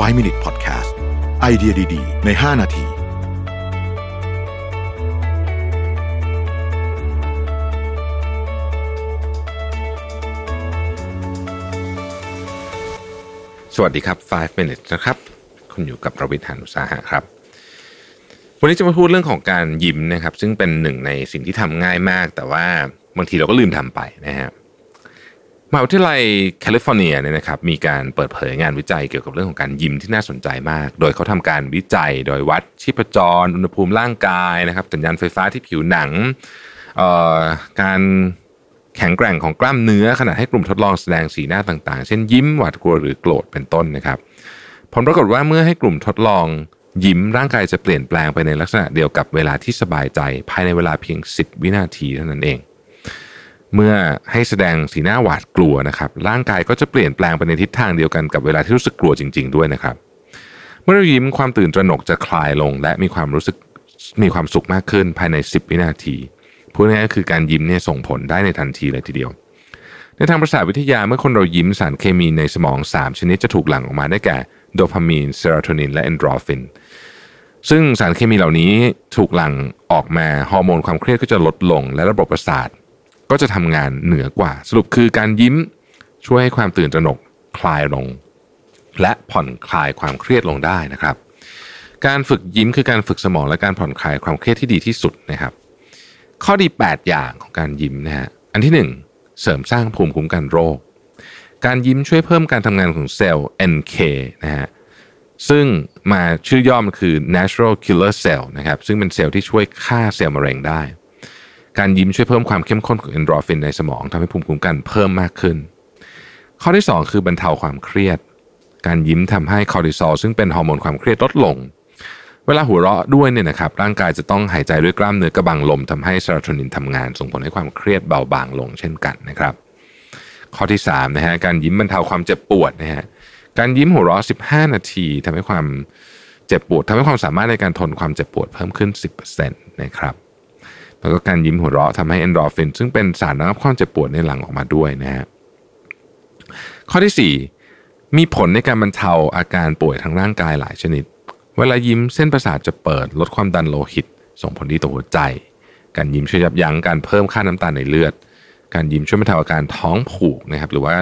5 Minute Podcast ไอเดียดี ๆ ใน 5 นาทีสวัสดีครับ 5 minutes นะครับ คุณอยู่กับประวิทยานุสาหะครับ วันนี้จะมาพูดเรื่องของการยิ้มนะครับ ซึ่งเป็นหนึ่งในสิ่งที่ทำง่ายมาก แต่ว่าบางทีเราก็ลืมทำไปนะฮะ มหาวิทยาลัยแคลิฟอร์เนียเนี่ยนะครับมีการเปิดเผยงานวิจัยเกี่ยวกับเรื่องของการยิ้มที่น่าสนใจมาก โดยเขาทำการวิจัยโดยวัดชีพจร อุณหภูมิร่างกายนะครับสัญญาณไฟฟ้าที่ผิวหนังการแข็งแกร่งของกล้ามเนื้อขณะให้กลุ่มทดลองแสดงสีหน้าต่างๆ เช่นยิ้มหวาดกลัวหรือโกรธเป็นต้นนะครับผลปรากฏว่าเมื่อให้กลุ่มทดลองยิ้มร่างกายจะเปลี่ยนแปลงไปในลักษณะเดียวกับเวลาที่สบายใจ ภายในเวลาเพียง 10 วินาทีเท่านั้นเอง เมื่อให้แสดงสีหน้าหวาดกลัวนะครับ ร่างกายก็จะเปลี่ยนแปลงไปในทิศทางเดียวกันกับเวลาที่รู้สึกกลัวจริง ๆ ด้วยนะครับ เมื่อเรายิ้มความตื่นตระหนกจะคลายลง และมีความรู้สึกมีความสุขมากขึ้นภายใน 10 วินาทีพูดง่ายๆก็คือการยิ้มเนี่ยส่งผลได้ในทันทีเลยทีเดียว ในทางประสาทวิทยาเมื่อคนเรายิ้มสารเคมีในสมอง 3 ชนิดจะถูกหลั่งออกมาได้แก่โดพามีนเซโรโทนินและเอนโดรฟินซึ่งสารเคมีเหล่านี้ถูกหลั่งออกมาฮอร์โมนความเครียดก็จะลดลง และระบบประสาท ก็จะทำงานเหนือกว่า สรุปคือการยิ้มช่วยให้ความตื่นตระหนกคลายลง และผ่อนคลายความเครียดลงได้นะครับ การฝึกยิ้มคือการฝึกสมองและการผ่อนคลายความเครียดที่ดีที่สุดนะครับ ข้อดี 8 อย่างของการยิ้มนะฮะอันที่ 1 เสริมสร้างภูมิคุ้มกันโรค การยิ้มช่วยเพิ่มการทำงานของเซลล์ NK นะฮะซึ่งมาชื่อย่อมันคือ natural killer cell นะครับซึ่งเป็นเซลล์ที่ช่วยฆ่าเซลล์มะเร็งได้ การยิ้มช่วยเพิ่มความเข้มข้นของเอนดอร์ฟินในสมองทำให้ภูมิคุ้มกันเพิ่มมากขึ้น ข้อที่ 2 คือบรรเทาความเครียด การยิ้มทำให้คอร์ติซอลซึ่งเป็นฮอร์โมนความเครียดลดลง เวลาหัวเราะด้วยเนี่ยนะครับร่างกายจะต้องหายใจด้วยกล้ามเนื้อกระบังลมทำให้เซโรโทนินทำงาน ส่งผลให้ความเครียดเบาบางลงเช่นกันนะครับ ข้อที่3นะฮะการยิ้มบรรเทาความเจ็บปวดนะฮะการยิ้มหัวเราะ 15 นาทีทำให้ความเจ็บปวดทำให้ความสามารถในการทนความเจ็บปวดเพิ่มขึ้น 10%นะครับ แล้วก็การยิ้มหัวเราะทำให้เอนโดรฟิน ซึ่งเป็นสารระงับความเจ็บปวดในหลังออกมาด้วยนะฮะข้อที่ 4 มีผลในการบรรเทาอาการป่วยทางร่างกายหลายชนิด เวลายิ้มเส้นประสาทจะเปิดลดความดันโลหิต ส่งผลดีต่อหัวใจ การยิ้มช่วยยับยั้งการเพิ่มค่าน้ำตาลในเลือด การยิ้มช่วยบรรเทาอาการท้องผูกนะครับหรือว่า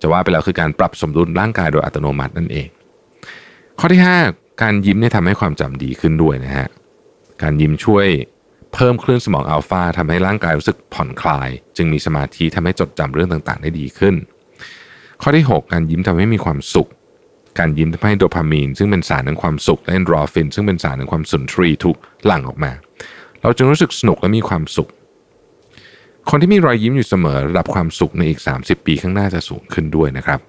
จะว่าไปแล้วคือการปรับสมดุลร่างกายโดยอัตโนมัตินั่นเอง ข้อที่ 5 การยิ้มเนี่ยทำให้ความจำดีขึ้นด้วยนะฮะการยิ้มช่วย เพิ่มคลื่นสมองอัลฟาทำให้ร่างกายรู้สึกผ่อนคลาย จึงมีสมาธิทำให้จดจำเรื่องต่างๆ ได้ดีขึ้น ข้อที่ 6 การยิ้มทำให้มีความสุข การยิ้มทำให้โดพามีน ซึ่งเป็นสารแห่งความสุขและเอนโดรฟิน ซึ่งเป็นสารแห่งความสุนทรีถูกหลั่งออกมา เราจึงรู้สึกสนุกและมีความสุข คนที่มีรอยยิ้มอยู่เสมอระดับความสุขในอีก 30 ปีข้างหน้าจะสูงขึ้นด้วยนะครับ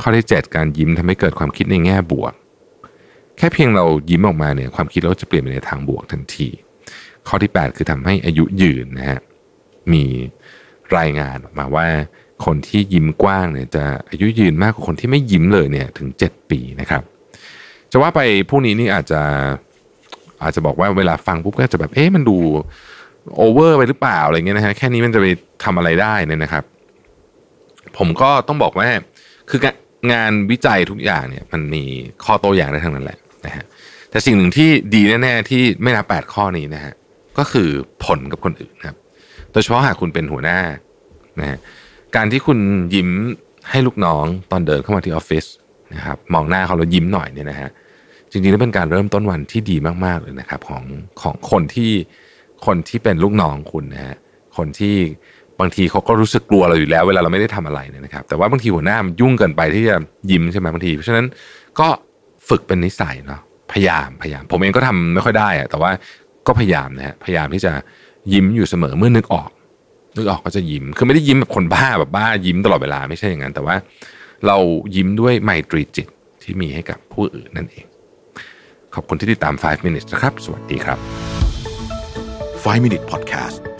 ข้อที่ 7 การยิ้มทำให้เกิดความคิดในแง่บวก แค่เพียงเรายิ้มออกมาเนี่ยความคิดเราจะเปลี่ยนไปในทางบวกทันที ข้อที่ 8 คือทำให้อายุยืนนะฮะมีรายงานออกมาว่าคนที่ยิ้มกว้างเนี่ยจะอายุยืนมากกว่าคนที่ไม่ยิ้มเลยเนี่ยถึง 7 ปีนะครับ จะว่าไปพวกนี้นี่อาจจะอาจจะบอกว่าเวลาฟังปุ๊บก็จะแบบเอ๊ะมันดูโอเวอร์ไปหรือเปล่าอะไรเงี้ยนะฮะแค่นี้มันจะไปทำอะไรได้เนี่ยนะครับ ผมก็ต้องบอกว่าคืองานวิจัยทุกอย่างเนี่ย มันมีข้อโต้อย่างได้ทั้งนั้นแหละนะฮะแต่สิ่งหนึ่งที่ดีแน่ๆที่ไม่นับแปดข้อนี้นะฮะ ก็คือผลกับคนอื่นครับ โดยเฉพาะหากคุณเป็นหัวหน้านะฮะการที่คุณยิ้มให้ลูกน้องตอนเดินเข้ามาที่ออฟฟิศนะครับมองหน้าเขาแล้วยิ้มหน่อยเนี่ยนะฮะจริงๆแล้วเป็นการเริ่มต้นวันที่ดีมากๆเลยนะครับของของคนที่คนที่เป็นลูกน้องคุณนะฮะคนที่บางทีเขาก็รู้สึกกลัวเราอยู่แล้ว เวลาเราไม่ได้ทำอะไรเนี่ยนะครับ แต่ว่าบางทีหัวหน้ามันยุ่งเกินไปที่จะยิ้มใช่ไหมบางที เพราะฉะนั้นก็ฝึกเป็นนิสัยเนาะพยายามพยายาม ผมเองก็ทำไม่ค่อยได้อะแต่ว่า ก็พยายามนะฮะพยายามที่จะยิ้มอยู่เสมอเมื่อนึกออก นึกออกก็จะยิ้ม คือไม่ได้ยิ้มแบบคนบ้าแบบบ้ายิ้มตลอดเวลาไม่ใช่อย่างนั้น แต่ว่าเรายิ้มด้วยไมตรีจิตที่มีให้กับผู้อื่นนั่นเอง ขอบคุณที่ติดตาม 5 minutes นะครับ สวัสดีครับ 5 Minute Podcast